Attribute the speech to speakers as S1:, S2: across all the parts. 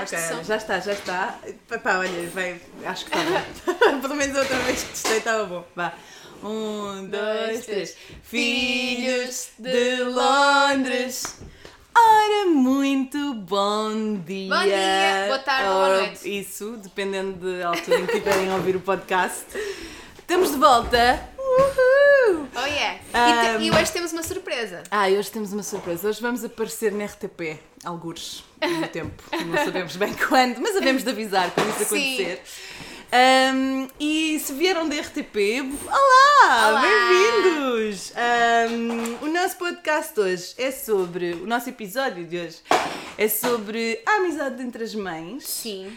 S1: testaste
S2: Ok,
S1: som?
S2: já está, já está. Pá, olha, vai, acho que está bom. Pelo menos outra vez que testei estava bom. Vá. Um, dois, três. Filhos de Londres. Ora, muito bom dia.
S1: Bom dia, boa tarde ou boa noite.
S2: Isso, dependendo da altura em que estiverem a ouvir o podcast. Estamos de volta. Uhul!
S1: Oh yeah!
S2: Ahm.
S1: E, te- e hoje temos uma surpresa.
S2: Ah, hoje temos uma surpresa. Hoje vamos aparecer na RTP, algures, no tempo. Não sabemos bem quando, mas havemos de avisar quando isso acontecer. Ahm, e se vieram da RTP, olá!
S1: Olá!
S2: Bem-vindos! Ahm, o nosso podcast hoje é sobre. O nosso episódio de hoje é sobre a amizade entre as mães.
S1: Sim.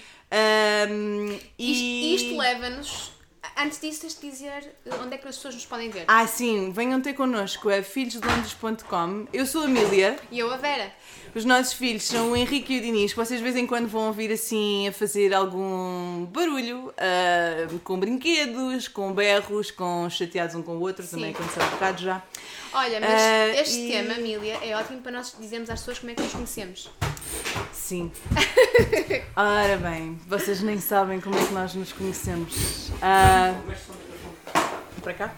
S1: Isto,
S2: e
S1: isto leva-nos. Antes disso, tens de dizer onde é que as pessoas nos podem ver.
S2: Ah, sim, venham ter connosco a filhosdelondres.com. Eu sou a Emília.
S1: E eu, a Vera.
S2: Os nossos filhos são o Henrique e o Dinis, que vocês de vez em quando vão ouvir assim a fazer algum barulho, ah, com brinquedos, com berros, com chateados um com o outro, também
S1: Sim.
S2: aconteceu há um bocado já.
S1: Olha, mas
S2: Ah,
S1: este
S2: e-
S1: tema, Amília, é ótimo para nós dizermos às pessoas como é que nos conhecemos.
S2: Sim. Ora bem, vocês nem sabem como é que nós nos conhecemos. Ah, para cá?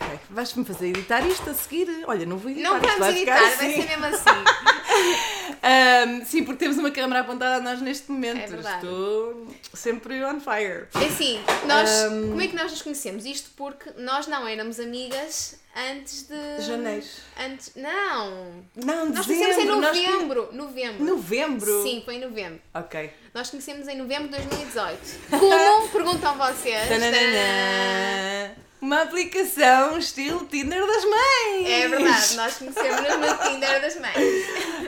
S2: Ok. Vais-me fazer editar isto a seguir? Olha, não vou editar
S1: Não vamos
S2: vai
S1: editar,
S2: ficar
S1: vai
S2: assim.
S1: ser mesmo assim.
S2: Ahm, sim, porque temos uma câmera apontada a nós neste momento.
S1: É verdade.
S2: Estou sempre on fire.
S1: É assim, nós,
S2: Ahm.
S1: como é que nós nos conhecemos? Isto porque nós não éramos amigas antes de.
S2: Janeiro.
S1: Antes, não!
S2: Não,
S1: Nós conhecemos em
S2: dezembro. nós
S1: novembro. Novembro.
S2: Novembro?
S1: Sim, foi em novembro.
S2: Ok.
S1: Nós conhecemos em novembro de 2018. Como? Perguntam vocês.
S2: Tananana. Uma aplicação estilo Tinder das mães.
S1: É verdade, nós conhecemos no Tinder das mães.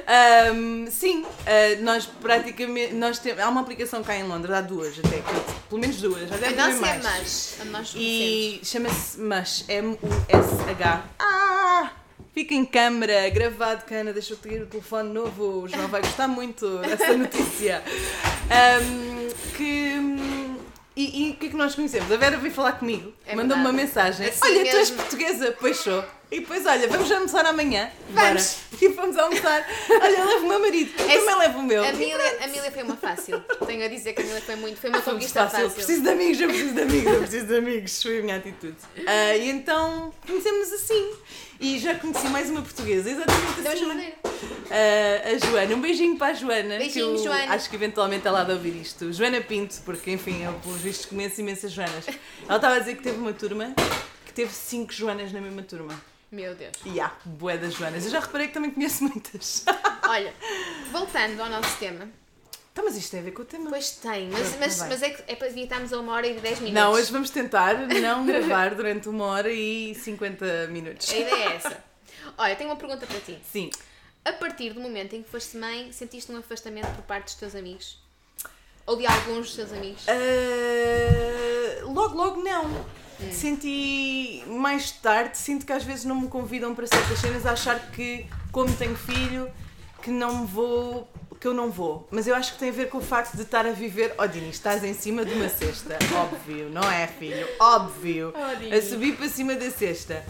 S2: Ahm, sim, ah, nós praticamente. Nós temos, há uma aplicação cá em Londres, há duas até, que- pelo menos duas, já
S1: A
S2: deve haver
S1: nossa é
S2: mais.
S1: mais. A nós.
S2: E chama-se Mush, M-U-S-H. Ah! Fica em câmara, gravado, cana, deixa eu ter o telefone novo, o João vai gostar muito dessa notícia. Ahm, que. E e o que é que nós conhecemos? A Vera veio falar comigo,
S1: É
S2: mandou-me uma
S1: verdade.
S2: mensagem.
S1: Assim
S2: olha, tu és
S1: mesmo.
S2: portuguesa? Pois sou. E depois, olha, vamos almoçar amanhã?
S1: Vamos.
S2: Bora. E fomos almoçar. Olha, levo o meu marido, eu
S1: É
S2: também levo o meu.
S1: A Mília, a Mília foi uma fácil. Tenho a dizer que a Mília foi muito. Foi uma
S2: Fomos
S1: conquista
S2: fácil.
S1: fácil.
S2: Preciso de amigos, eu preciso de amigos, eu preciso de amigos. Foi a minha atitude. Ah, e então conhecemos assim. E já conheci mais uma portuguesa, exatamente
S1: Da
S2: assim.
S1: maneira.
S2: Ah, a Joana, um beijinho para a Joana. que
S1: Beijinho,
S2: eu
S1: Joana.
S2: Acho que eventualmente ela há de ouvir isto. Joana Pinto, porque enfim, eu pelos vistos conheço imensas Joanas. Ela estava a dizer que teve uma turma que teve cinco Joanas na mesma turma.
S1: Meu Deus.
S2: E há, bué das Joanas. Eu já reparei que também conheço muitas.
S1: Olha, voltando ao nosso tema.
S2: Então, mas isto tem a ver com o tema.
S1: Pois tem, mas,
S2: Tá
S1: mas, mas é, que é para evitarmos a uma hora e dez minutos.
S2: Não, hoje vamos tentar não gravar durante uma hora e 50 minutos.
S1: A ideia é essa. Olha, tenho uma pergunta para ti.
S2: Sim.
S1: A partir do momento em que foste mãe, sentiste um afastamento por parte dos teus amigos? Ou de alguns dos teus amigos?
S2: Ah, logo, logo não. Senti mais tarde, sinto que às vezes não me convidam para certas cenas a achar que, como tenho filho, que não vou. que eu não vou. Mas eu acho que tem a ver com o facto de estar a viver. Oh Dini, estás em cima de uma cesta. Óbvio, não é, filho? Óbvio.
S1: Oh,
S2: a subir para cima da cesta.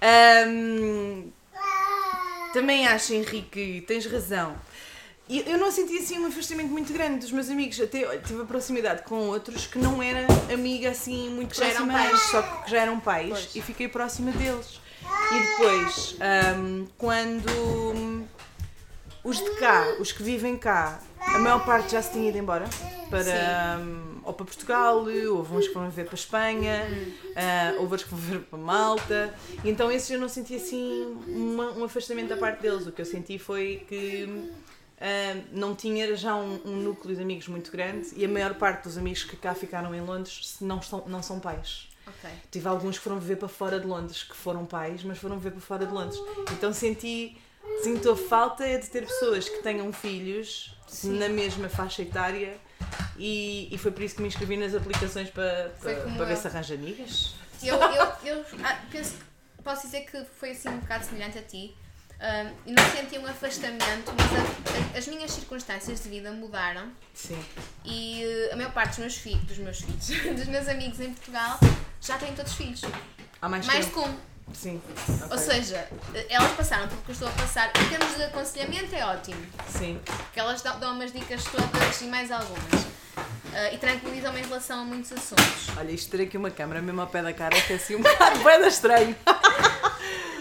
S2: Ahm, também acho, Henrique, tens razão. E Eu não senti assim um afastamento muito grande dos meus amigos, até olha, tive a proximidade com outros que não era amiga assim muito
S1: eram
S2: próxima,
S1: pais.
S2: só que já eram pais
S1: Pois.
S2: e fiquei próxima deles. E depois, ahm, quando os de cá, os que vivem cá, a maior parte já se tinha ido embora para, ou para Portugal, houve uns que foram ver para a Espanha, ah, houve outros que foram ver para Malta, e então esses eu não senti assim uma- um afastamento da parte deles. O que eu senti foi que não tinha já um, um núcleo de amigos muito grande e a maior parte dos amigos que cá ficaram em Londres não são, não são pais.
S1: Ok.
S2: Tive alguns que foram viver para fora de Londres, que foram pais, mas foram viver para fora de Londres. Então senti, sinto a falta de ter pessoas que tenham filhos
S1: Sim.
S2: na mesma faixa etária e, e foi por isso que me inscrevi nas aplicações para, para, para ver se arranja amigas.
S1: Eu, eu, eu ah, penso que posso dizer que foi assim um bocado semelhante a ti. E não senti um afastamento, mas a- a- as minhas circunstâncias de vida mudaram
S2: Sim.
S1: e eh, a maior parte dos meus filhos, dos meus filhos, dos meus amigos em Portugal já têm todos filhos.
S2: Há mais,
S1: Mais um.
S2: Sim.
S1: Ou
S2: ok.
S1: seja, elas passaram pelo que eu estou a passar. Em termos de aconselhamento é ótimo.
S2: Sim.
S1: Porque elas dão, dão umas dicas todas e mais algumas. Ah, e tranquilizam-me em relação a muitos assuntos.
S2: Olha, isto ter aqui uma câmera mesmo ao pé da cara é assim um bocado bem estranho.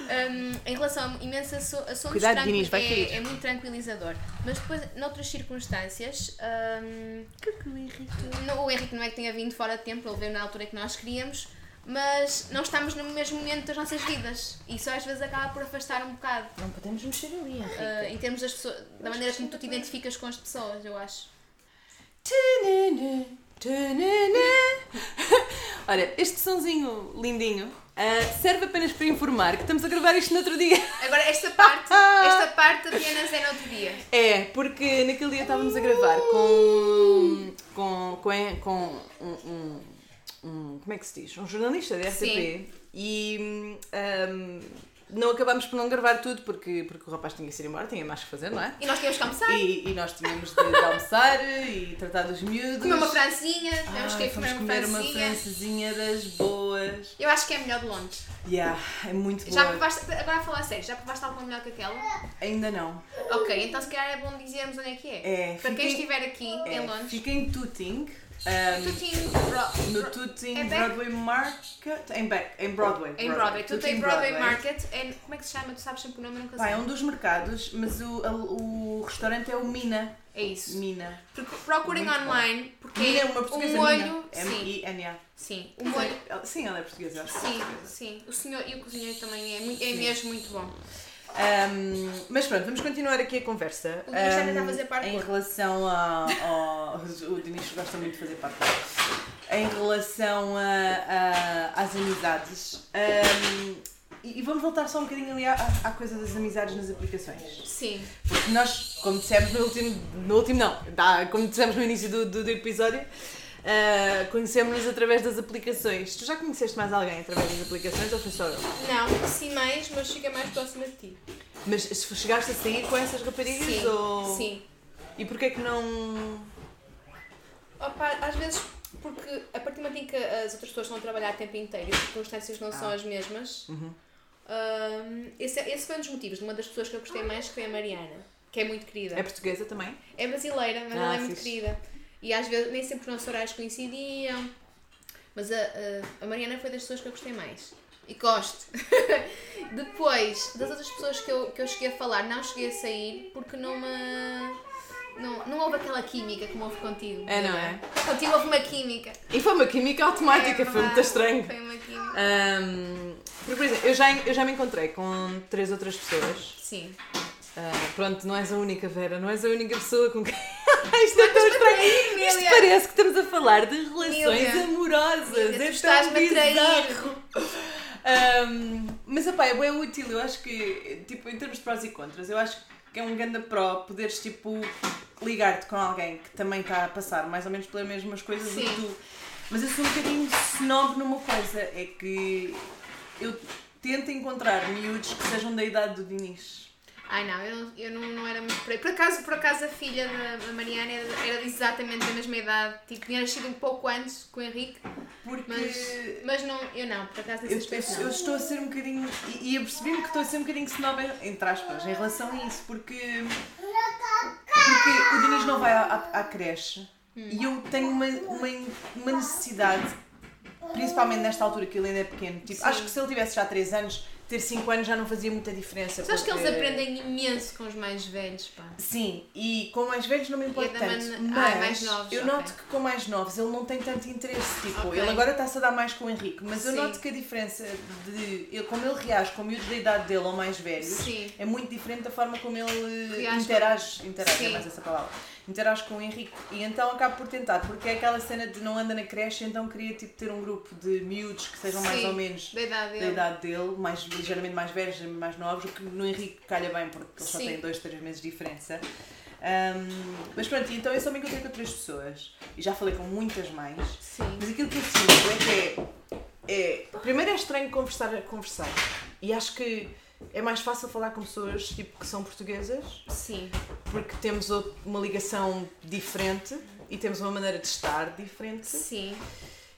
S1: Um, em relação a imensos assu- assuntos,
S2: Cuidado, Dinis, vai
S1: é, é muito tranquilizador. Mas depois, noutras circunstâncias, um, não- o Henrique não é que tenha vindo fora de tempo, ele veio na altura que nós queríamos, mas não estamos no mesmo momento das nossas vidas. E isso às vezes acaba por afastar um bocado.
S2: Não podemos mexer ali, Henrique.
S1: uh, em termos das pessoas, da maneira como tu te identificas com as pessoas, eu acho.
S2: Olha, este sonzinho lindinho ah, serve apenas para informar que estamos a gravar isto no outro dia.
S1: Agora, esta parte, esta parte apenas é no outro dia.
S2: É, porque naquele dia estávamos a gravar com. com. com, com um, um- um- Como é que se diz? Um jornalista da RTP.
S1: Sim.
S2: E. hum, não acabámos por não gravar tudo porque, porque o rapaz tinha que ir embora, tinha mais que fazer, não é?
S1: E nós tínhamos que almoçar,
S2: E, e nós tínhamos de, de almoçar e tratar dos miúdos.
S1: comer uma francinha, tivemos que
S2: Ai,
S1: ir comer
S2: comer uma francesinha das boas.
S1: Eu acho que é melhor de longe.
S2: Yeah, é muito boa.
S1: Já provaste, agora a falar a sério, já provaste alguma melhor que aquela?
S2: Ainda não.
S1: Ok, então se calhar é bom dizermos onde é que é.
S2: É,
S1: Para quem estiver aqui
S2: É,
S1: em Londres.
S2: Fica em Tooting. Um,
S1: Tutinho Bro-
S2: no
S1: é back-
S2: Broadway Market. Em, back, em Broadway.
S1: Em Broadway. Tu tem
S2: Tooting
S1: Broadway Market. É, como é que se chama? Tu sabes sempre o nome, nunca
S2: Pá, é um dos mercados, mas o, a- o restaurante é o Mina.
S1: É isso.
S2: Mina.
S1: Porque Procurem
S2: Muito bom.
S1: online, porque
S2: Mina é uma portuguesa
S1: um olho.
S2: Mina.
S1: Sim. O molho.
S2: Ela- Sim, ela é portuguesa. é
S1: Sim, sim. O senhor e o cozinheiro também é, é mesmo muito bom.
S2: Um, mas pronto, vamos continuar aqui a conversa.
S1: O Dinis também está a
S2: Um,
S1: fazer parkour.
S2: Em relação a, ao. O Dinis gosta muito de fazer parkour. Em relação a, a- às amizades. um, e e vamos voltar só um bocadinho ali à, à coisa das amizades nas aplicações.
S1: Sim.
S2: Porque nós, como dissemos no último. No último não, tá, como dissemos no início do, do, do episódio, uh, conhecemos-nos através das aplicações. Tu já conheceste mais alguém através das aplicações ou foi só eu?
S1: Não, sim mais, mas fica mais próxima de ti.
S2: Mas se chegaste a sair com essas raparigas
S1: Sim.
S2: ou.
S1: Sim.
S2: E porquê que não.
S1: Opa, às vezes, porque a partir do momento em que as outras pessoas estão a trabalhar o tempo inteiro e as circunstâncias não são
S2: Ah.
S1: as mesmas,
S2: Uhum.
S1: hum, esse, esse foi um dos motivos de uma das pessoas que eu gostei mais, que foi a Mariana, que é muito querida.
S2: É portuguesa também?
S1: É brasileira, mas
S2: Ah,
S1: ela é muito querida. E às vezes nem sempre os nossos horários coincidiam. Mas a, a, a Mariana foi das pessoas que eu gostei mais. E gosto. Depois, das outras pessoas que eu, que eu cheguei a falar, não cheguei a sair porque não me. Não, não houve aquela química como houve contigo.
S2: É, não é?
S1: Contigo houve uma química.
S2: E foi uma química automática,
S1: É
S2: foi muito estranho.
S1: Foi uma química.
S2: Ahm, porque, por exemplo, eu já, eu já me encontrei com três outras pessoas.
S1: Sim.
S2: Ah, pronto, não és a única, Vera, não és a única pessoa com quem. Isto é tão estranho. Isto parece que estamos a falar de relações amorosas.
S1: Mília, tu
S2: é tão
S1: a trair.
S2: bizarro. Ahm, mas opá, é bem útil, eu acho que, tipo, em termos de prós e contras, eu acho que é um grande pró poderes, tipo, ligar-te com alguém que também está a passar mais ou menos pelas mesmas coisas do que
S1: Sim.
S2: tu. Mas eu sou um bocadinho snob numa coisa, é que eu tento encontrar miúdos que sejam da idade do Dinis.
S1: Ai não, eu não, eu não, não era muito por aí. Por acaso, por acaso a filha da Mariana era, era exatamente da mesma idade. Tipo, tinha nascido um pouco antes com o Henrique,
S2: Porque
S1: mas, mas não, eu não, por acaso
S2: eu,
S1: aspecto
S2: eu- eu estou a ser um bocadinho. E, e apercebi-me que estou a ser um bocadinho snob, entre aspas, em relação a isso, porque. Porque o Dinis não vai à, à, à creche e eu tenho uma, uma, uma necessidade, principalmente nesta altura que ele ainda é pequeno. Tipo,
S1: Sim.
S2: acho que se ele tivesse já 3 anos, ter 5 anos já não fazia muita diferença.
S1: Mas acho que eles
S2: porque-
S1: aprendem imenso com os mais velhos, pá.
S2: Sim, e com mais velhos não me importa
S1: E da
S2: tanto.
S1: man-
S2: Mas
S1: Ah, mais novos,
S2: eu
S1: ok.
S2: noto que com mais novos ele não tem tanto interesse. Tipo,
S1: Ok.
S2: ele agora está-se a dar mais com o Henrique, mas eu
S1: Sim.
S2: noto que a diferença de ele- como ele reage com miúdos da idade dele ou mais velhos
S1: Sim.
S2: é muito diferente da forma como ele
S1: Reage
S2: interage. Interage, é mais essa palavra. Interage com o Henrique. E então acabo por tentar, porque é aquela cena de não anda na creche, então queria tipo, ter um grupo de miúdos que sejam mais
S1: Sim,
S2: ou menos
S1: Da idade
S2: da
S1: dele.
S2: idade dele, mais, ligeiramente mais velhos, mais novos, o que no Henrique calha bem porque eles só têm dois, três meses de diferença. Ahm, mas pronto, então eu só me encontrei com três pessoas e já falei com muitas mais.
S1: Sim.
S2: Mas aquilo que eu sinto é que é, é. Primeiro é estranho conversar conversar. E acho que é mais fácil falar com pessoas tipo, que são portuguesas
S1: Sim.
S2: porque temos uma ligação diferente e temos uma maneira de estar diferente.
S1: Sim.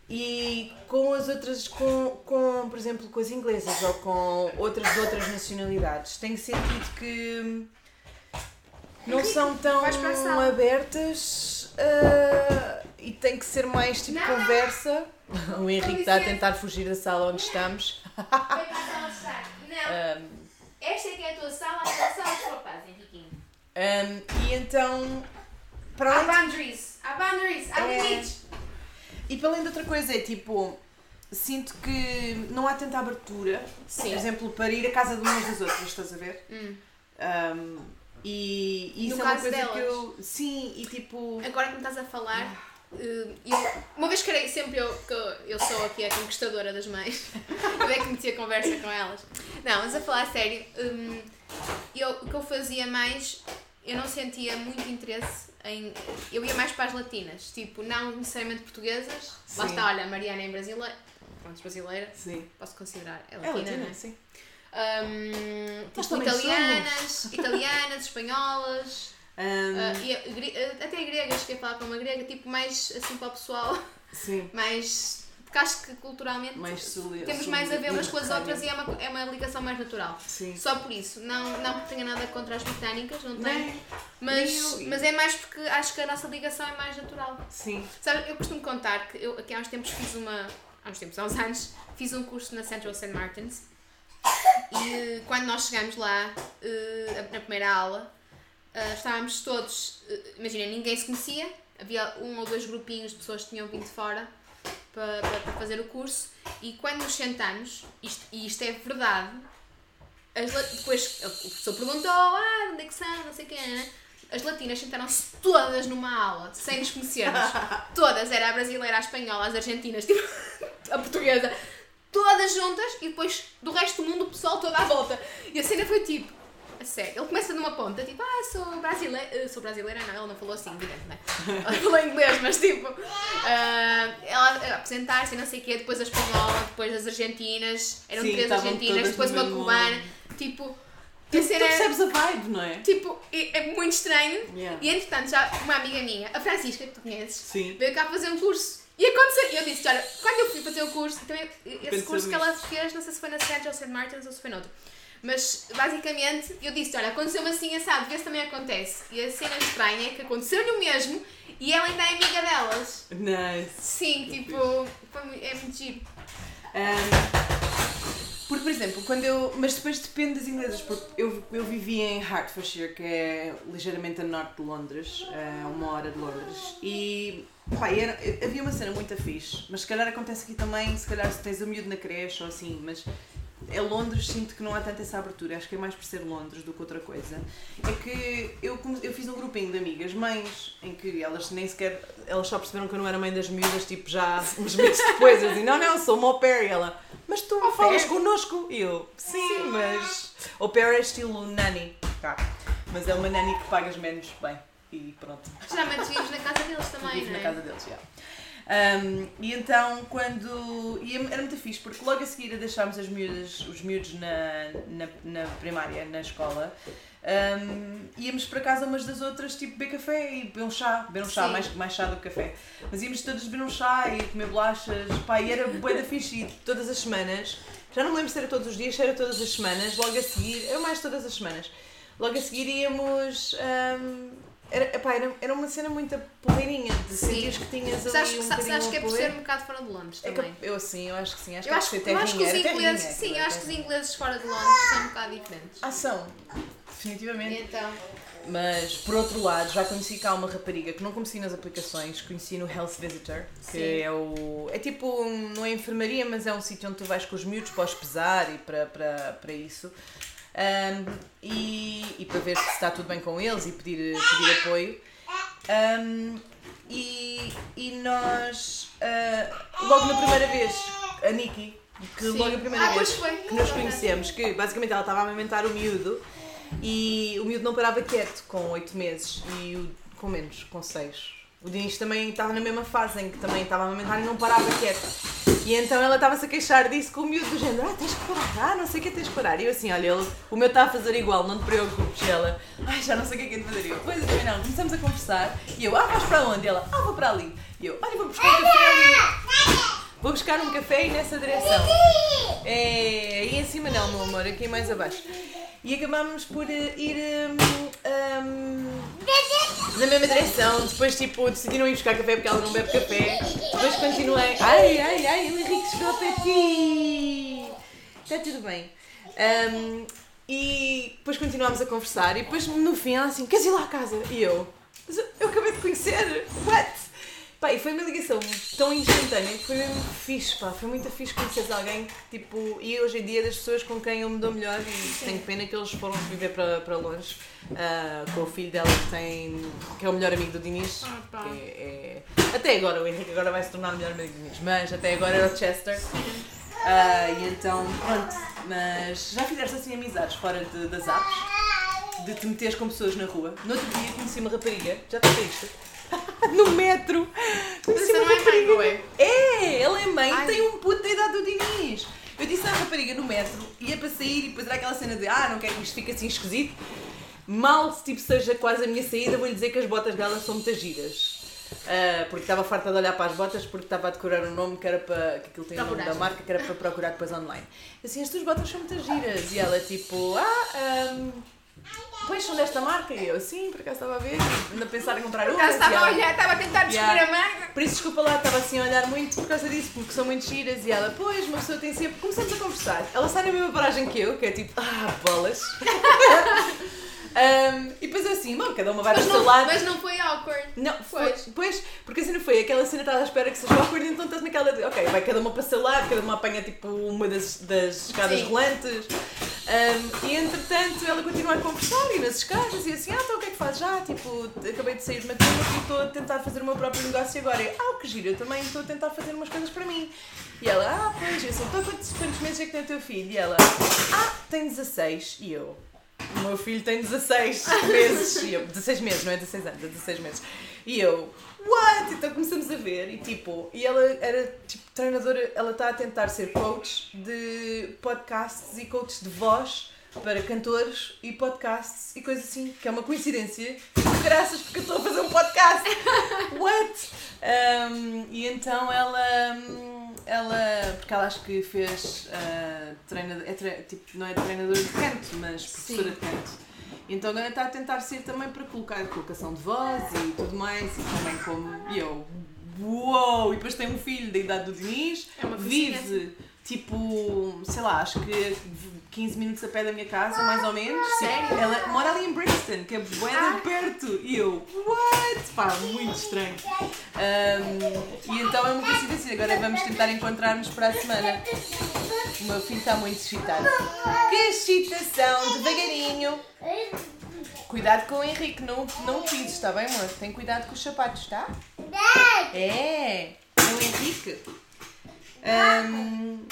S2: E com as outras, com, com, por exemplo, com as inglesas ou com outras outras nacionalidades, tenho sentido que não são tão abertas ah, e tem que ser mais tipo
S1: Não.
S2: conversa. O Henrique está a tentar fugir da sala onde estamos.
S1: Não.
S2: Ah,
S1: Esta é que é a tua sala, a tua sala dos papás,
S2: Ah, e então, para
S1: Há
S2: além de
S1: boundaries, há boundaries, há
S2: É.
S1: limites.
S2: E para além de outra coisa, é tipo, sinto que não há tanta abertura,
S1: Sim.
S2: por exemplo, para ir à casa de umas das outras, estás a ver?
S1: Hum.
S2: Um, e e isso é uma coisa
S1: delas.
S2: que eu. Sim, e tipo.
S1: Agora que me estás a falar, eh, eu, uma vez que sempre eu, que eu, sou aqui a conquistadora das mães, eu é que metia conversa com elas. Não, mas a falar a sério, hum, eu, o que eu fazia mais, eu não sentia muito interesse em. Eu ia mais para as latinas, tipo, não necessariamente portuguesas. Lá
S2: Sim.
S1: está, olha, Mariana é brasileira. Pronto, brasileira.
S2: Sim.
S1: Posso considerar. É
S2: É
S1: latina,
S2: latina,
S1: não é?
S2: sim. Nós
S1: tipo, italianas, italianas, espanholas.
S2: Um,
S1: Ah, e a- gre- ah, até gregas, cheguei a falar com uma grega, tipo, mais assim para o pessoal,
S2: sim.
S1: mais. Porque acho que culturalmente
S2: Mais
S1: temos mais a ver umas com as outras e é uma, é uma ligação mais natural.
S2: Sim.
S1: Só por isso. Não, não tenha nada contra as britânicas, não tenho. Mas,
S2: eu.
S1: mas é mais porque acho que a nossa ligação é mais natural.
S2: Sim.
S1: Sabe, eu costumo contar que eu aqui há uns tempos fiz uma. Há uns tempos, há uns anos, fiz um curso na Central St. Martins e quando nós chegamos lá, eh, na primeira aula, eh, estávamos todos. eh, Imagina, ninguém se conhecia, havia um ou dois grupinhos de pessoas que tinham vindo fora para, para, para fazer o curso e quando nos sentamos, isto, e isto é verdade, as depois o professor perguntou, ah, onde é que são, não sei quem, né? As latinas sentaram-se todas numa aula, sem nos conhecermos. todas, era a brasileira, a espanhola, as argentinas, tipo, a portuguesa. Todas juntas e depois do resto do mundo o pessoal todo à volta. E a cena foi tipo, a sério, ele começa numa ponta, tipo, ah, sou brasileira, sou brasileira, não, ele não falou assim, evidente, né? Ela falou inglês, mas tipo, ah, ela apresentar-se não sei o quê, depois a espanhola, depois as argentinas, eram
S2: Sim,
S1: três argentinas, depois
S2: no
S1: uma cubana, tipo,
S2: Tu, tu
S1: cena-
S2: percebes a vibe, não é?
S1: Tipo, é é muito estranho.
S2: Yeah.
S1: E entretanto, já uma amiga minha, a Francisca, que tu conheces,
S2: Sim.
S1: veio cá fazer um curso. E aconteceu. Eu disse: Olha, quando eu fui fazer o curso, também, esse curso que ela fez, não sei se foi na Central St. Martins ou se foi noutro. Mas basicamente eu disse: Olha, aconteceu assim, assado, vê se também acontece. E a cena estranha é que aconteceu-lhe o mesmo e ela ainda é amiga delas.
S2: Nice.
S1: Sim, tipo, é muito giro.
S2: Um, porque, por exemplo, quando eu. Mas depois depende das inglesas, porque eu, eu vivi em Hertfordshire, que é ligeiramente a norte de Londres, a uma hora de Londres, e. Pá, era, havia uma cena muito fixe, mas se calhar acontece aqui também, se calhar se tens a miúdo na creche ou assim, mas é Londres, sinto que não há tanta essa abertura, acho que é mais por ser Londres do que outra coisa. É que eu, eu fiz um grupinho de amigas mães, em que elas nem sequer, elas só perceberam que eu não era mãe das miúdas, tipo já uns meses depois, eu disse, não, não, sou uma au pair, e ela, mas tu falas connosco? E eu, sim, mas au pair é estilo nanny, cá. mas é uma nanny que pagas menos bem, e pronto.
S1: Geralmente vives na casa deles também,
S2: Vivo
S1: não
S2: na
S1: é?
S2: casa deles, já. Um, e então, quando. E era muito fixe, porque logo a seguir a deixámos as miúdas, os miúdos na, na, na primária, na escola, um, íamos para casa umas das outras, tipo, beber café e beber um chá. Beber um chá,
S1: Sim.
S2: mais, mais chá do que café. Mas íamos todas beber um chá e comer bolachas, pá, e era bué da fixe. E todas as semanas, já não me lembro se era todos os dias, se era todas as semanas, logo a seguir, era mais todas as semanas. Logo a seguir íamos. um, era, epá, era, era uma cena muito porreirinha, de
S1: Sim.
S2: sentires que tinhas ali
S1: Sabes,
S2: um
S1: sabes,
S2: bocadinho
S1: que é por ser um bocado fora de Londres
S2: É que
S1: também.
S2: eu sim, eu acho que sim. Acho
S1: Eu
S2: que
S1: acho,
S2: ser
S1: eu acho que os ingleses,
S2: terrinha,
S1: sim, eu acho que os ingleses fora de Londres são um bocado diferentes.
S2: Ah, são. Definitivamente.
S1: Então,
S2: Mas, por outro lado, já conheci cá uma rapariga que não conheci nas aplicações, conheci no Health Visitor, que
S1: Sim.
S2: é o. É tipo, não é enfermaria, mas é um sítio onde tu vais com os miúdos para os pesar e para, para, para isso. Um, e, e para ver se está tudo bem com eles e pedir, pedir apoio. Um, e, e nós, ah, logo na primeira vez, a Nikki, que
S1: Sim.
S2: logo a primeira
S1: Ah,
S2: vez que nós conhecemos, que basicamente ela estava a amamentar o miúdo e o miúdo não parava quieto com 8 meses e o, com menos, com 6. O Dinis também estava na mesma fase em que também estava a amamentar e não parava quieto. E então ela estava-se a queixar disso com o miúdo do género, ah, tens que parar, ah, não sei o que tens que parar. E eu assim, olha, ele, o meu está a fazer igual, não te preocupes. E ela, ai, já não sei o que é que é de fazer. E eu, pois eu também não. Começamos a conversar e eu, ah, vais para onde? E ela, ah, vou para ali. E eu, olha, vou buscar um café ali. Vou buscar um café e nessa direção. É, aí em cima não, meu amor, aqui mais abaixo. E acabámos por eh, ir hum, hum, na mesma direção. Depois, tipo, decidiram ir buscar café porque ela não bebe café. Depois continuei. Ai, ai, ai, o Henrique chegou ao pé ti. Está tudo bem. Hum, e depois continuámos a conversar. E depois, no fim, ela assim: Queres ir lá à casa? E eu: Mas eu, eu acabei de conhecer. What? Pá, e foi uma ligação tão instantânea que foi mesmo fixe, pá. Foi muito fixe conhecer alguém, tipo, e hoje em dia das pessoas com quem eu me dou melhor e tenho pena que eles foram viver para, para longe ah, com o filho dela que tem, que é o melhor amigo do Dinis.
S1: Ah, pá.
S2: É- é- Até agora, o Henrique agora vai se tornar o melhor amigo do Dinis, mas até agora era o Chester. Ah, e então, pronto, mas já fizeste assim amizades fora de- das apps? De te meteres com pessoas na rua? No outro dia conheci uma rapariga, já te isto? no metro!
S1: Isso
S2: uma
S1: não é mãe, não é?
S2: É, ela é mãe,
S1: Ai.
S2: tem um puto da idade do Diniz. Eu disse à rapariga no metro, ia para sair e depois era aquela cena de ah, não quero que isto fique assim esquisito. Mal, tipo, seja quase a minha saída, vou-lhe dizer que as botas dela são muitas giras. Ah, porque estava farta de olhar para as botas porque estava a decorar o nome que era para. que aquilo tem o nome da marca que era para procurar depois online. Assim, as tuas botas são muitas giras. E ela tipo, ah, ahm, pois são desta marca? E eu, sim, por acaso estava a ver, ainda a pensar em comprar
S1: Por
S2: uma.
S1: acaso estava a olhar, estava a tentar descobrir a manga.
S2: Por isso, desculpa lá, estava assim a olhar muito por causa disso, porque são muito giras. E ela, pois, uma pessoa tem sempre. Começamos a conversar. Ela sai na mesma paragem que eu, que é tipo, ah, bolas. Um, e depois eu assim, bom, cada uma vai para
S1: Mas
S2: o seu
S1: não,
S2: lado.
S1: mas não foi awkward.
S2: Não, foi.
S1: Pois.
S2: Porque a cena foi aquela cena estás à espera que seja awkward, então estás naquela de, ok, vai cada uma para o seu lado, cada uma apanha tipo uma das, das escadas
S1: Sim.
S2: rolantes. Um, e entretanto ela continua a conversar e nas escadas e assim, ah, então o que é que fazes já? Tipo, acabei de sair de uma turma e estou a tentar fazer o meu próprio negócio agora. Eu, ah, o que giro, eu também estou a tentar fazer umas coisas para mim. E ela, ah, pois, eu assim, então quantos, quantos meses é que tem o teu filho? E ela, ah, tem 16. E eu, o meu filho tem 16 meses. E eu, 16 meses, não é 16 anos, é 16 meses. E eu, what? Então começamos a ver e tipo, e ela era tipo treinadora, ela está a tentar ser coach de podcasts e coach de voz para cantores e podcasts e coisas assim, que é uma coincidência. Graças porque eu estou a fazer um podcast. What? Um, e então ela, ela, porque ela acho que fez uh, treinador, é tre- tipo, não é treinadora de canto, mas professora
S1: Sim.
S2: de canto. Então agora está a tentar ser também para colocar colocação de voz e tudo mais, e também como eu. Uou! E depois tem um filho da idade do Diniz,
S1: É uma
S2: vive tipo, sei lá, acho que 15 minutos a pé da minha casa, mais ou menos.
S1: Sério?
S2: Ela mora ali em Brixton, que é bué
S1: Ah.
S2: perto. E eu, what? Pá, muito estranho. Um, e então é uma coincidência. Agora vamos tentar encontrar-nos para a semana. O meu filho está muito excitado. Que excitação, devagarinho. Cuidado com o Henrique, não, não o pises, está bem, amor? Tem cuidado com os sapatos, tá? É, é o Henrique. Um,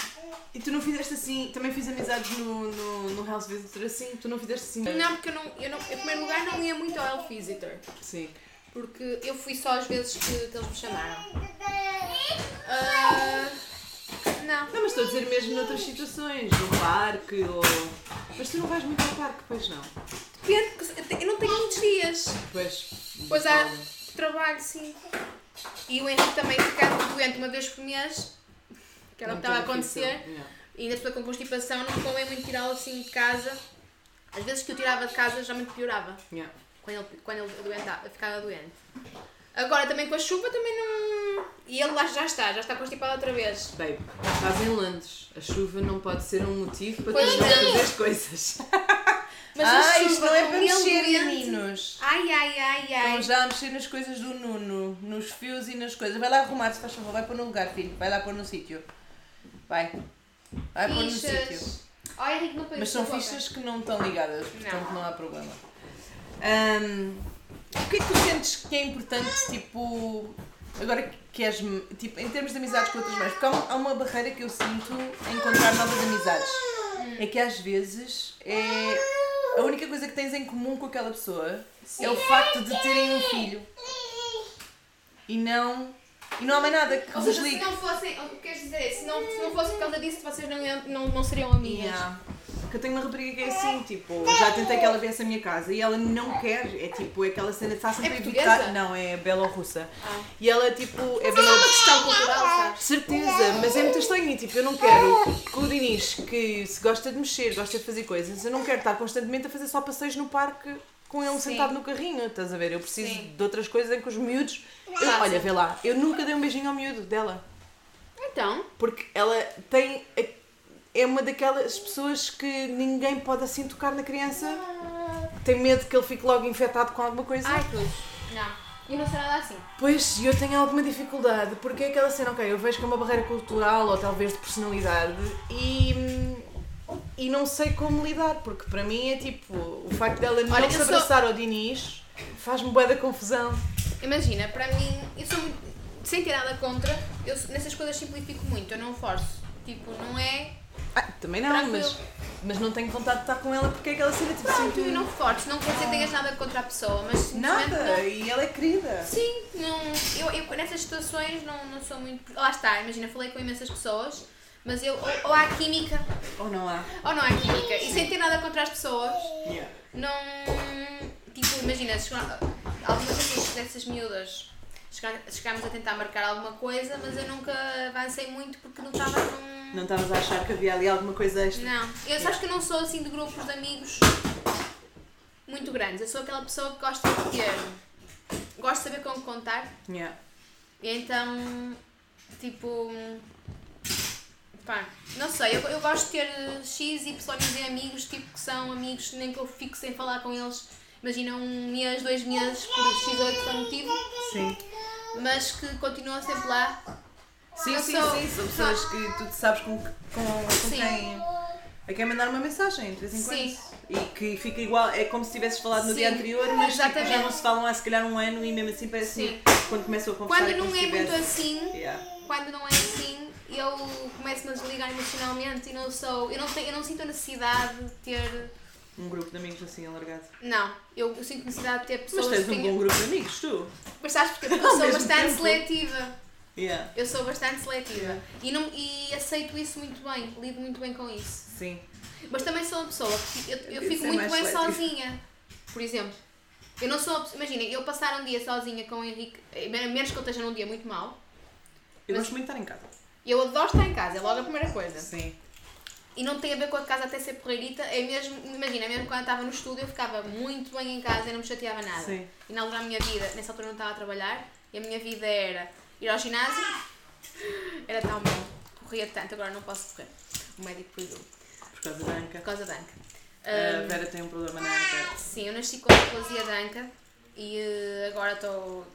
S2: e tu não fizeste assim, também fiz amizades no, no, no House Visitor assim, tu não fizeste assim?
S1: Não, porque eu, não, eu, não, em primeiro lugar, não ia muito ao Health Visitor.
S2: Sim.
S1: Porque eu fui só às vezes que, que eles me chamaram. Ah, não.
S2: Não, mas estou a dizer mesmo noutras situações, no parque ou. Mas tu não vais muito ao parque, pois não?
S1: Depende, porque eu não tenho muitos dias.
S2: Pois.
S1: Pois há trabalho, sim. E o Henrique também ficava doente uma vez por mês, que era o que estava a acontecer. E ainda pessoa com constipação não convém muito tirá-lo assim de casa. Às vezes que eu tirava de casa já me piorava.
S2: Yeah.
S1: Quando ele, quando ele adoentava, ficava doente. Agora também com a chuva também não. E ele lá já está, já está constipado outra vez.
S2: Babe, estás em Londres. A chuva não pode ser um motivo para tu não
S1: não.
S2: fazer as coisas.
S1: Mas a
S2: ah,
S1: chuva
S2: isto não é para
S1: ele
S2: mexer, meninos.
S1: Ai, ai, ai, ai.
S2: Estão já a mexer nas coisas do Nuno, nos fios e nas coisas. Vai lá arrumar, se faz favor, vai pôr no lugar, filho. Vai lá pôr no sítio. Vai. Vai pôr no sítio.
S1: Ai, Henrique, não
S2: Mas são fichas que não estão ligadas, portanto
S1: Não.
S2: não, há problema. Ahm, o que é que tu sentes que é importante, tipo, agora que és, tipo, em termos de amizades com outras mães? Porque há uma, há uma barreira que eu sinto em encontrar novas amizades. É que às vezes é a única coisa que tens em comum com aquela pessoa é o facto de terem um filho. E não, e não há mais nada que
S1: Ou
S2: vos
S1: seja, se
S2: ligue.
S1: não fossem, o que queres dizer se não, se não fosse por causa disso, vocês não, iam- não, não seriam amigas.
S2: Yeah. que eu tenho uma rapariga que é assim, tipo, já tentei que ela viesse à minha casa e ela não quer, é tipo, é aquela cena de estar sempre
S1: É
S2: a
S1: portuguesa?
S2: evitar. Não, é belorrussa.
S1: Ah.
S2: E ela, tipo, é
S1: Mas é uma
S2: bela.
S1: questão cultural, sabes?
S2: Certeza, mas é muito estranho. e, Tipo, eu não quero que o Dinis, que se gosta de mexer, gosta de fazer coisas, eu não quero estar constantemente a fazer só passeios no parque com ele
S1: Sim.
S2: sentado no carrinho. Estás a ver? Eu preciso
S1: Sim.
S2: de outras coisas em que os miúdos. Eu- olha, vê lá, eu nunca dei um beijinho ao miúdo dela.
S1: Então,
S2: Porque ela tem. É uma daquelas pessoas que ninguém pode assim tocar na criança. Tem medo que ele fique logo infectado com alguma coisa.
S1: ai cruz. Não. E não será nada assim.
S2: Pois, eu tenho alguma dificuldade, porque é aquela cena, ok, eu vejo que é uma barreira cultural ou talvez de personalidade e, e não sei como lidar, porque para mim é tipo, o facto dela não
S1: Olha,
S2: se
S1: eu sou-
S2: abraçar ao Diniz faz-me bué da confusão.
S1: Imagina, para mim, eu sou muito. Sem ter nada contra, eu nessas coisas simplifico muito, eu não forço. Tipo, não é.
S2: Ah, também não,
S1: Tranquilo.
S2: mas, mas não tenho vontade de estar com ela porque é aquela cena tipo
S1: Pronto, eu
S2: sinto
S1: não forço, não quer dizer que tenhas nada contra a pessoa, mas
S2: nada
S1: não-
S2: e ela é querida.
S1: Sim, não, eu, eu nessas situações não, não sou muito. Lá está, imagina, falei com imensas pessoas, mas eu. Ou, ou há química,
S2: Ou não há?
S1: ou não há química. E sem ter nada contra as pessoas,
S2: Yeah.
S1: não. Tipo, imagina, algumas vezes dessas miúdas chegámos a tentar marcar alguma coisa, mas eu nunca avancei muito porque não estava num.
S2: Não estavas a achar que havia ali alguma coisa extra?
S1: Não, eu sabes que eu não sou assim de grupos de amigos muito grandes. Eu sou aquela pessoa que gosta de ter. Gosto de saber como contar.
S2: Yeah.
S1: E então, tipo. Pá, não sei, eu, eu gosto de ter X, Y e amigos, tipo, que são amigos, nem que eu fique sem falar com eles, imagina um mês, dois meses, por X ou Y motivo,
S2: Sim.
S1: mas que continuam sempre lá.
S2: Sim,
S1: Eu
S2: sim,
S1: sou-
S2: sim. São pessoas que tu sabes com, com, com quem. A quem mandar uma mensagem de vez em quando.
S1: Sim.
S2: E que fica igual, é como se tivesses falado no
S1: Sim,
S2: dia anterior, mas tipo, já não se falam há se calhar um ano e mesmo assim parece
S1: Sim.
S2: quando começam a conversar.
S1: Quando
S2: é
S1: não é muito assim,
S2: Yeah.
S1: quando não é assim, eu começo-me a desligar emocionalmente e não sou. Eu não, tenho, eu não sinto a necessidade de ter.
S2: Um grupo de amigos assim alargado.
S1: Não, eu, eu sinto necessidade de ter
S2: Mas
S1: pessoas
S2: tens
S1: que
S2: um
S1: tenham-
S2: bom grupo de amigos, tu?
S1: Mas sabes porque eu sou bastante
S2: tempo.
S1: seletiva.
S2: Yeah.
S1: Eu sou bastante seletiva e, não, e aceito isso muito bem, lido muito bem com isso.
S2: Sim.
S1: Mas também sou uma pessoa que eu, eu fico
S2: é
S1: muito bem
S2: seletivo.
S1: sozinha. Por exemplo, eu não sou. Imagina, eu passar um dia sozinha com o Henrique, eh, menos que eu esteja num dia muito mau,
S2: Eu
S1: Mas-
S2: gosto muito de estar em casa.
S1: Eu adoro estar em casa, é logo a primeira coisa.
S2: Sim.
S1: E não tem a ver com a casa até ser porreirita, é mesmo, imagina, mesmo quando eu estava no estúdio eu ficava muito bem em casa e não me chateava nada.
S2: Sim.
S1: E na altura a minha vida, nessa altura eu não estava a trabalhar, e a minha vida era ir ao ginásio, era tão bom, corria tanto, agora não posso correr. O médico proibiu,
S2: Por causa da Anca.
S1: por causa da anca.
S2: A Vera tem um problema na Anca.
S1: sim, eu nasci com displasia da anca e eh, agora estou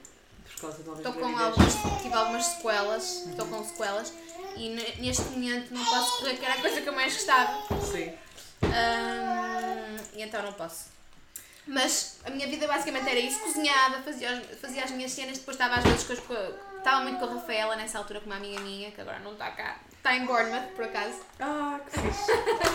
S2: causa
S1: estou com algumas, tive algumas sequelas, estou com sequelas e ne- neste momento não posso correr, que era a coisa que eu mais gostava.
S2: Sim.
S1: Ahm, e então não posso. Mas a minha vida basicamente era isso, cozinhava, fazia, fazia as minhas cenas, depois estava às vezes com as Estava muito com a Rafaela nessa altura com uma amiga minha, que agora não está cá. Está em Bournemouth, por acaso.
S2: Ah, que fixe.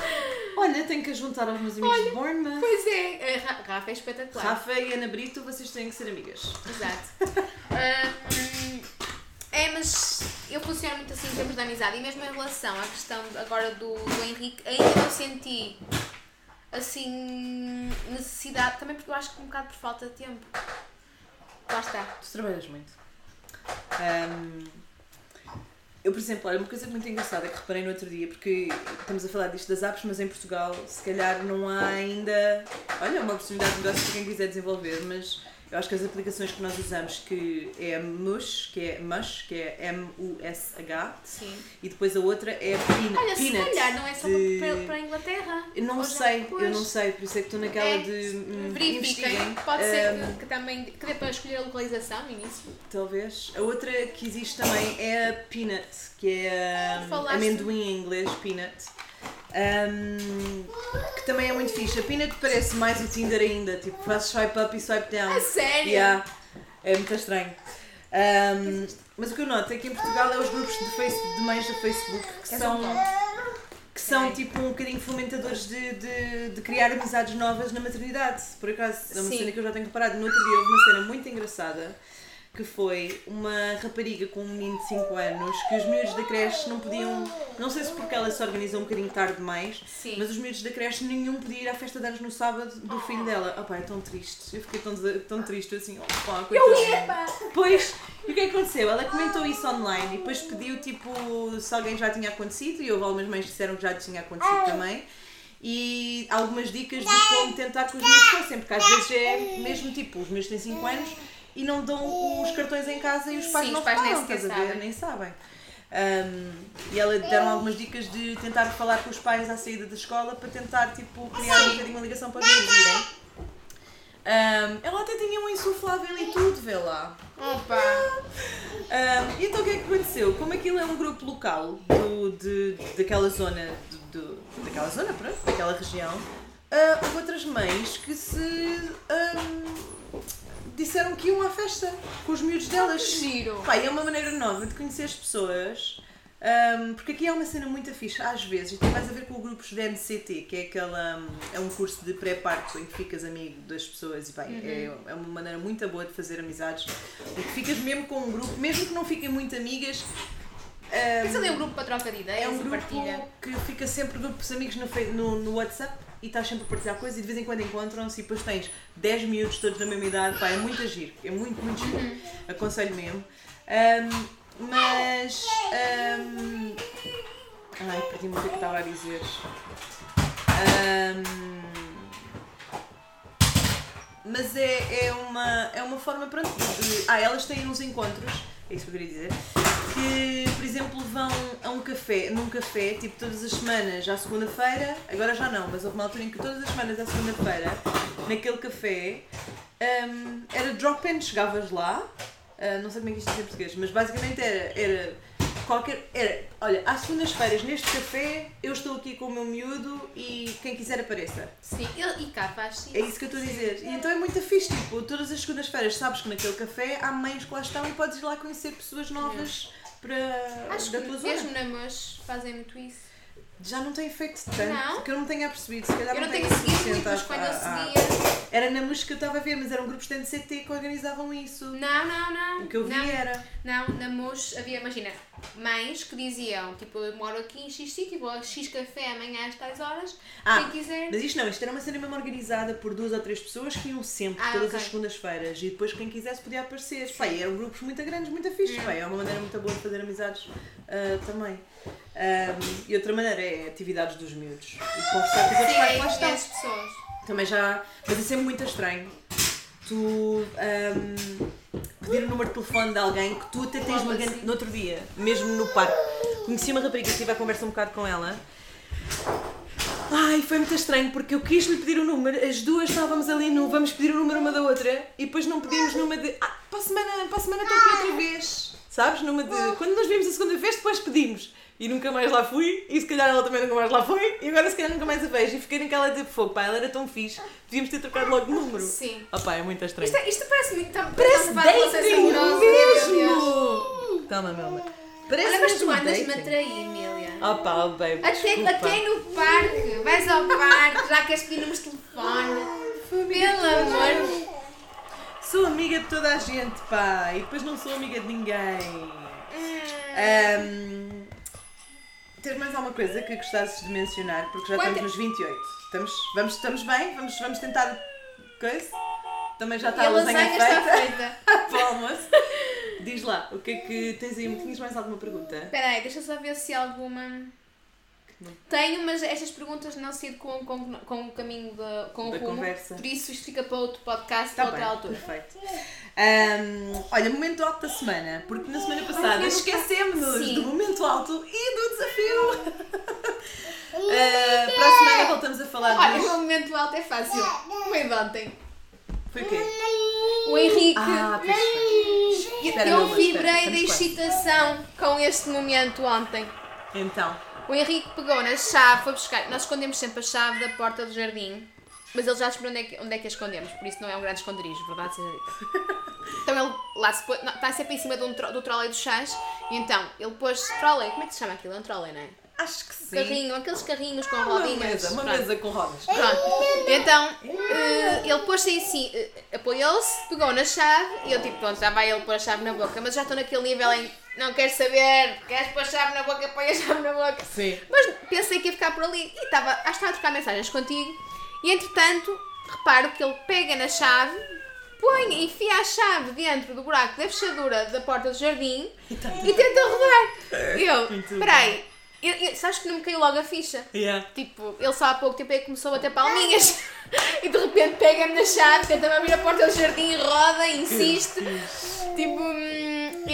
S2: Olha, tenho que juntar aos meus amigos de Bournemouth.
S1: Pois é, Ra- Rafa é espetacular.
S2: Rafa e Ana Brito, vocês têm que ser amigas.
S1: Exato. Ahm, é, mas eu funciono muito assim em termos de amizade e mesmo em relação à questão agora do, do Henrique, ainda não senti assim necessidade, também porque eu acho que um bocado por falta de tempo. Lá está.
S2: Tu trabalhas muito. Ahm, eu, por exemplo, olha, uma coisa muito engraçada que reparei no outro dia, porque estamos a falar disto das apps, mas em Portugal se calhar não há ainda. Olha, uma oportunidade de negócio para quem quiser desenvolver, mas eu acho que as aplicações que nós usamos, que é a Mush, que é Mush, que é M-U-S-H,
S1: Sim.
S2: e depois a outra é Peanut.
S1: Olha, se calhar não é só
S2: de-
S1: para, para a Inglaterra.
S2: Eu não
S1: já
S2: sei, eu
S1: depois.
S2: não sei, por isso é que estou naquela
S1: É,
S2: de. hum,
S1: Verifiquem. Pode ser
S2: Ahm,
S1: que, que também que dê para escolher a localização no início.
S2: Talvez. A outra que existe também é a peanut, que é um, amendoim em inglês, peanut. Um, que também é muito fixe. A peanut parece mais o Tinder ainda, tipo, fazes swipe up e swipe down.
S1: A sério?
S2: Yeah. É muito estranho. Um, mas o que eu noto é que em Portugal é os grupos de, Facebook, de mães do Facebook que
S1: És
S2: são,
S1: um
S2: que são tipo um bocadinho fomentadores de, de, de criar amizades novas na maternidade. Por acaso, é uma
S1: Sim.
S2: cena que eu já tenho reparado. No outro dia houve uma cena muito engraçada que foi uma rapariga com um menino de 5 anos que os miúdos da creche não podiam, não sei se porque ela se organiza um bocadinho tarde demais,
S1: Sim.
S2: mas os miúdos da creche nenhum podia ir à festa de anos no sábado do filho dela. Opá, é tão triste, eu fiquei tão, tão triste assim, opá, coitadinha. Pois, e o que é que aconteceu? Ela comentou isso online e depois pediu tipo se alguém já tinha acontecido e houve algumas mães que disseram que já tinha acontecido também. E algumas dicas de como tentar que os miúdos fossem, porque às vezes é mesmo tipo, os miúdos têm 5 anos e não dão os cartões em casa e os pais
S1: Sim,
S2: não
S1: os pais nem
S2: reparam,
S1: sequer
S2: estás a ver? Nem sabem. Um, e ela deram algumas dicas de tentar falar com os pais à saída da escola para tentar tipo, criar um bocadinho uma ligação para os miúdos irem. Um, ela até tinha um insuflável e tudo, vê lá.
S1: Opa!
S2: Um, então o que é que aconteceu? Como aquilo é um grupo local do, de, daquela zona, do, do- daquela zona, pronto, daquela região, ah, houve outras mães que se disseram que iam à festa com os miúdos delas.
S1: Que giro.
S2: Pá, e é uma maneira nova de conhecer as pessoas. ahm, porque aqui é uma cena muito fixe, às vezes, e tem mais a ver com o grupo de NCT, que é aquela, hum, é um curso de pré-parto em que ficas amigo das pessoas e bem, é, é uma maneira muito boa de fazer amizades, porque ficas mesmo com um grupo, mesmo que não fiquem muito amigas, ahm,
S1: Isso ali é um grupo para troca de ideias
S2: é um grupo
S1: partilha.
S2: que fica sempre grupos amigos no, no, no WhatsApp e estás sempre a partilhar coisas e de vez em quando encontram-se e depois tens 10 miúdos todos da mesma idade. Pá, é muito giro, é muito, muito giro.
S1: Uhum.
S2: Aconselho mesmo. Ahm, mas. ahm, ai, perdi-me o que estava a dizer. Ahm, mas é, é, uma, é uma forma, pronto, de... Ah, elas têm uns encontros, é isso que eu queria dizer, que, por exemplo, vão a um café, num café, tipo, todas as semanas, à segunda-feira, agora já não, mas houve uma altura em que todas as semanas, à segunda-feira, naquele café, hum, era drop-in, chegavas lá, ah, não sei como é que isto diz em português, mas basicamente era, era qualquer, era, olha, às segundas-feiras, neste café, eu estou aqui com o meu miúdo e quem quiser apareça.
S1: Sim, e, e cá faz sim.
S2: É isso que eu estou a dizer. E então é muito fixe, tipo, todas as segundas-feiras sabes que naquele café há mães que lá estão e podes ir lá conhecer pessoas novas para,
S1: Acho
S2: da
S1: que
S2: tua zona.
S1: mesmo na MUS fazem muito isso.
S2: Já não tem feito tanto,
S1: Não?
S2: que eu não tenha percebido. Se calhar
S1: Eu não
S2: tenho
S1: tenho seguido muito, mas quando eu seguia.
S2: Era na música que eu estava a ver, mas eram grupos de NCT que organizavam isso.
S1: Não, não, não.
S2: O que eu vi
S1: não.
S2: era.
S1: Não, na MUS havia, imagina, mães que diziam, tipo, eu moro aqui em X sítio, vou a X café amanhã às tais horas,
S2: Ah,
S1: quem quiser.
S2: Mas isto não, isto era uma cena mesmo organizada por duas ou três pessoas que iam sempre,
S1: Ah,
S2: todas
S1: ok.
S2: as segundas-feiras, e depois quem quisesse podia aparecer. E eram grupos muito grandes, muito fixe. Pá, é uma maneira muito boa de fazer amizades ah, também. Ahm, e outra maneira é atividades dos miúdos. E conversar com os outros pais lá estão.
S1: as pessoas.
S2: Também já. Mas isso é muito estranho. Tu ahm, pedir o número de telefone de alguém que tu até tens uma grande.
S1: assim?
S2: No outro dia, mesmo no parque, conheci uma rapariga, estive a conversa um bocado com ela. Ai, foi muito estranho porque eu quis lhe pedir o número, as duas estávamos ali no vamos pedir o número uma da outra e depois não pedimos numa de ah, para a semana, para a semana estou aqui outra vez. Sabes? Numa de quando nós vimos a segunda vez, depois pedimos. E nunca mais lá fui, e se calhar ela também nunca mais lá foi, e agora se calhar nunca mais a vejo. E fiquei naquela de fogo, pá, ela era tão fixe, devíamos ter trocado logo o número.
S1: Sim.
S2: Opá, é muito estranho.
S1: Isto, isto parece muito. Tá,
S2: Parece
S1: de
S2: dating mesmo! Toma, amor. Parece
S1: Olha, mas tu andas-me a trair, Emília.
S2: Opa, oh, baby,
S1: Até,
S2: desculpa.
S1: até no parque, vais ao parque, já queres pedir números de telefone. Pelo amor.
S2: Sou amiga de toda a gente, pá, e depois não sou amiga de ninguém.
S1: Ah,
S2: Ahm, tens mais alguma coisa que gostasses de mencionar? Porque já
S1: Quanto-
S2: estamos nos 28. Estamos, vamos, estamos bem? Vamos, vamos tentar. Coisa? Também já está a
S1: a
S2: lasanha,
S1: lasanha está
S2: feita
S1: feita.
S2: para o almoço. Diz lá, o que é que tens aí? Tinhas mais alguma pergunta?
S1: Espera aí, deixa só ver se há Tenho, mas estas perguntas não sido com, com, com o caminho da, com o
S2: Da
S1: rumo.
S2: conversa.
S1: Por isso isto fica para outro podcast,
S2: Está
S1: para outra altura.
S2: perfeito. Ahm, olha, momento alto da semana, porque na semana passada esquecemos-nos do momento alto e do desafio. Ah, para a semana voltamos a falar
S1: Olha, o
S2: dos...
S1: meu momento alto é fácil. Foi de ontem.
S2: Foi o quê?
S1: O Henrique.
S2: Ah, pois foi.
S1: eu vibrei da excitação com este momento ontem.
S2: Então,
S1: O Henrique pegou na chave, foi buscar. Nós escondemos sempre a chave da porta do jardim, mas ele já descobriu onde é que, onde é que a escondemos, por isso não é um grande esconderijo, verdade seja dita. Então ele lá se pôs, não, está sempre em cima um tro- do trolley dos chás, e então ele pôs trolley, como é que se chama aquilo? É um trolley, não é?
S2: acho que sim.
S1: Carrinho, aqueles carrinhos com
S2: Ah, uma
S1: rodinhas.
S2: mesa, uma
S1: pronto.
S2: mesa com rodas.
S1: Pronto. Então, eh, ele pôs-se assim, eh, apoiou-se, pegou na chave e eu tipo, pronto, já vai ele pôr a chave na boca, mas já estou naquele nível em não quero saber, queres pôr a chave na boca, põe a chave na boca.
S2: Sim.
S1: Mas pensei que ia ficar por ali e estava, acho que estava a trocar mensagens contigo e entretanto reparo que ele pega na chave, põe, enfia a chave dentro do buraco da fechadura da porta do jardim e tenta rodar. E eu, espera aí, eu- eu- sabes que não me caiu logo a ficha?
S2: Yeah.
S1: Tipo, ele só há pouco tempo é que começou a bater palminhas e de repente pega-me na chave, tenta-me abrir a porta do jardim, roda, insiste. Tipo,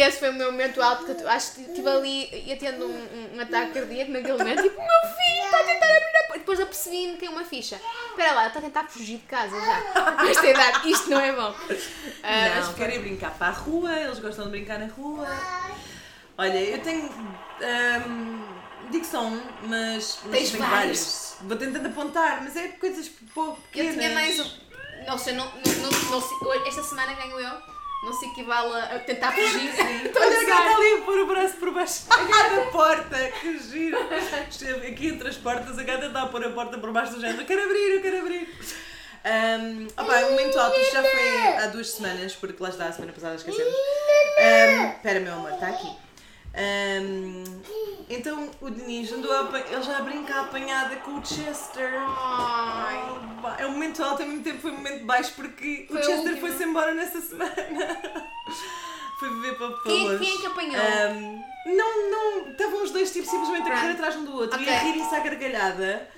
S1: hum, esse foi o meu momento alto que eu acho que estive ali ia tendo um, um- um ataque cardíaco naquele momento. Tipo, meu filho está a tentar abrir a porta. Depois apercebi-me que é uma ficha. Espera lá, ele está a tentar fugir de casa já. Esta idade, isto não é bom. Mas
S2: Não, querem brincar para a rua, eles gostam de brincar na rua. Olha, eu tenho. ahm, digo só um, mas, mas
S1: Tens vários.
S2: vários. Vou tentando apontar, mas é coisas pouco
S1: Eu
S2: pequenas.
S1: tinha mais um. Não sei, não, não, não, esta semana ganho eu. Não se equivale a tentar fugir.
S2: Olha, a gata ali a pôr o braço por baixo da porta, que giro. Esteve Aqui entre as portas, a gata está a pôr a porta por baixo do género. Eu quero abrir, eu quero abrir. Um, opa, o momento alto, já foi há duas semanas, porque lá está, a semana passada esquecemos. Um, Espera, meu amor, está aqui. Um, então o Denis andou a, ele já brinca a apanhada com o Chester.
S1: Ai.
S2: É um momento alto, ao mesmo tempo foi um momento baixo porque
S1: Foi
S2: o
S1: a
S2: Chester foi-se embora nessa semana. foi viver para, para
S1: Quem,
S2: longe.
S1: quem é que apanhou?
S2: Um, não, não, estavam os dois tipo, simplesmente a correr atrás um do outro e
S1: Ok.
S2: a rirem-se à gargalhada.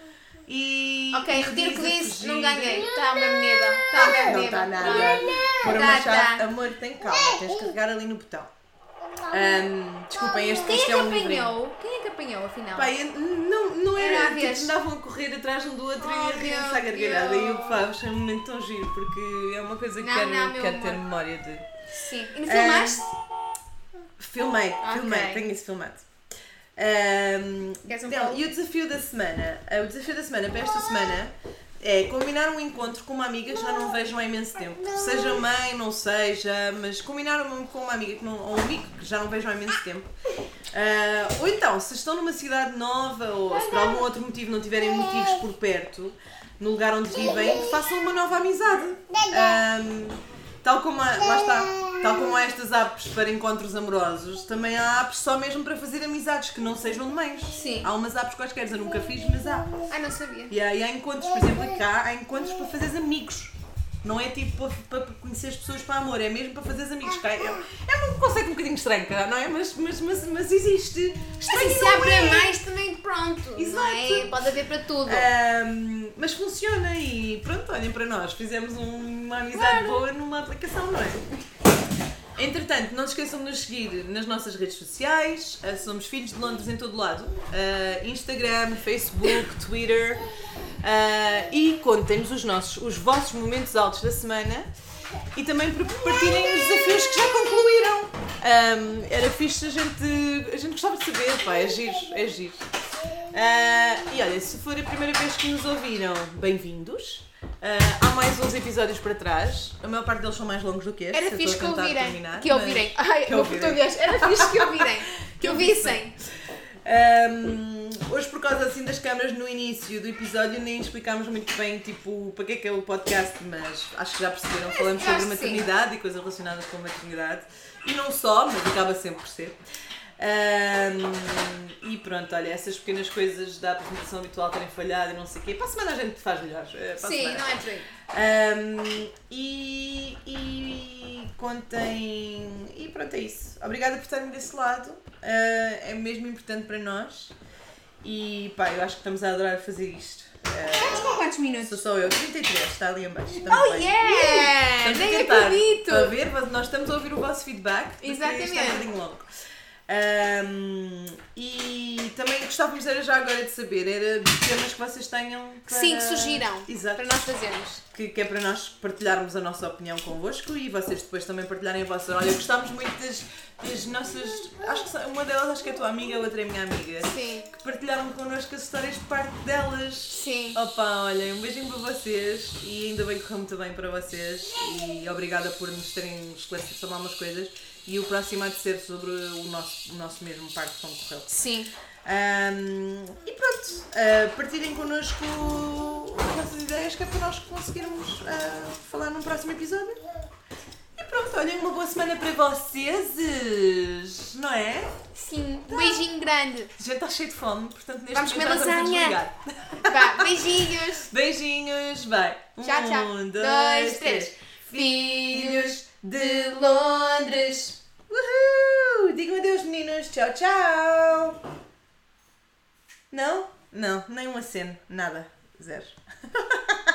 S2: E.
S1: ok,
S2: e
S1: retiro que
S2: a
S1: disse, não ganhei. Está mesmo neda. Está mesmo
S2: Não
S1: neda.
S2: está nada. Pôr
S1: Tá,
S2: uma chave.
S1: tá.
S2: Amor, tem calma, tens de carregar ali no botão. Um, desculpem, este,
S1: Quem é
S2: isto
S1: que
S2: é um
S1: apanhou? Quem é que apanhou afinal?
S2: Eu- não, não
S1: Era
S2: era. Tipo, andavam a correr atrás um do outro e
S1: Oh,
S2: a rirem-se à gargalhada. E eu, pá, achei um momento tão giro porque é uma coisa que
S1: Não,
S2: quero,
S1: não,
S2: quero ter memória de.
S1: Sim. E não filmaste?
S2: Filmei, filmei,
S1: Ok.
S2: tenho isso filmado. Um,
S1: um
S2: então, e o desafio da semana? Ah, o desafio da semana para esta semana é combinar um encontro com uma amiga que já não vejam há imenso tempo. Seja mãe, não seja, mas combinar um- com uma amiga que não, ou um amigo que já não vejam há imenso tempo. Ah, ou então, se estão numa cidade nova ou se por algum outro motivo não tiverem motivos por perto, no lugar onde vivem, façam uma nova amizade. Ahm, tal como há, lá está, tal como há estas apps para encontros amorosos, também há apps só mesmo para fazer amizades que não sejam de mães.
S1: Sim.
S2: Há umas apps quaisquer, eu nunca fiz, mas há.
S1: Ai, não sabia.
S2: E há, e há encontros, por exemplo, cá há encontros para fazeres amigos. Não é tipo para, para conhecer as pessoas para amor, é mesmo para fazeres amigos. Cá é, é um conceito um bocadinho estranho, não é? Mas, mas, mas, mas existe. Estranho
S1: Mas se
S2: não
S1: abre
S2: é.
S1: a mais também pronto. É?
S2: Exato.
S1: Pode haver para tudo.
S2: Ahm, mas funciona e pronto, olhem para nós, fizemos um- uma amizade boa numa aplicação, não é? Entretanto, não se esqueçam de nos seguir nas nossas redes sociais, ah, somos Filhos de Londres em todo lado, ah, Instagram, Facebook, Twitter ah, e contem-nos os nossos, os vossos momentos altos da semana e também para partilhem os desafios que já concluíram. Ahm, era fixe a gente, a gente gostava de saber, pá, é giro, é giro. Ah, e olha, se for a primeira vez que nos ouviram, bem-vindos. Ah, há mais uns episódios para trás. A maior parte deles são mais longos do que este.
S1: Era fixe
S2: a
S1: que ouvirem.
S2: terminar,
S1: Que
S2: mas-
S1: ouvirem. Ai,
S2: que
S1: meu
S2: ouvirem.
S1: português. Era fixe que ouvirem. Que ouvissem.
S2: Ahm, hoje, por causa assim das câmaras no início do episódio, nem explicámos muito bem tipo, para que é que é o podcast, mas acho que já perceberam. Falamos sobre
S1: que sim.
S2: maternidade e coisas relacionadas com maternidade. E não só, mas acaba sempre por ser. Ahm, e pronto, olha, essas pequenas coisas da apresentação habitual terem falhado e não sei o quê. Para a semana a gente faz melhor. eh,
S1: Sim,
S2: semana.
S1: não é por aí.
S2: Um, e, e contem. E pronto, é isso. Obrigada por estarem desse lado. Uh, é mesmo importante para nós. E pá, eu acho que estamos a adorar fazer isto. Uh,
S1: Estamos com quantos
S2: sou
S1: minutos?
S2: só eu, 33, está ali em baixo. Estamos
S1: Oh
S2: bem.
S1: yeah!
S2: Estamos
S1: Nem acredito!
S2: Para ver, nós estamos a ouvir o vosso feedback. porque
S1: Exatamente.
S2: É um bocadinho longo. Um, e também gostávamos era já agora de saber, era temas que vocês tenham para...
S1: Sim, que sugiram
S2: Exato
S1: para nós fazermos.
S2: que, que é para nós partilharmos a nossa opinião convosco e vocês depois também partilharem a vossa. Olha, gostámos muito das, das nossas. Acho que uma delas acho que é a tua amiga, a outra é a minha amiga.
S1: Sim.
S2: Que partilharam connosco as histórias de parte delas.
S1: Sim.
S2: Opa, olhem, um beijinho para vocês e ainda bem que correu muito bem para vocês e obrigada por nos terem esclarecido sobre algumas coisas e o próximo há de ser sobre o nosso, o nosso mesmo parte como correu.
S1: Sim.
S2: Ahm, e pronto, uh, partilhem connosco as vossas ideias que é para nós conseguirmos uh, falar num próximo episódio. E pronto, olhem, uma boa semana para vocês, não é?
S1: Sim, um beijinho grande.
S2: Já está cheio de fome, portanto neste
S1: Vamos
S2: momento vamos
S1: lasanha.
S2: desligar.
S1: Vá, beijinhos.
S2: Beijinhos, vai.
S1: Tchau, tchau.
S2: Um,
S1: Dois, três. Filhos de Londres.
S2: Uhul! Digam adeus, meninos. Tchau, tchau. Não? Não, nem um aceno. Nada. Zero.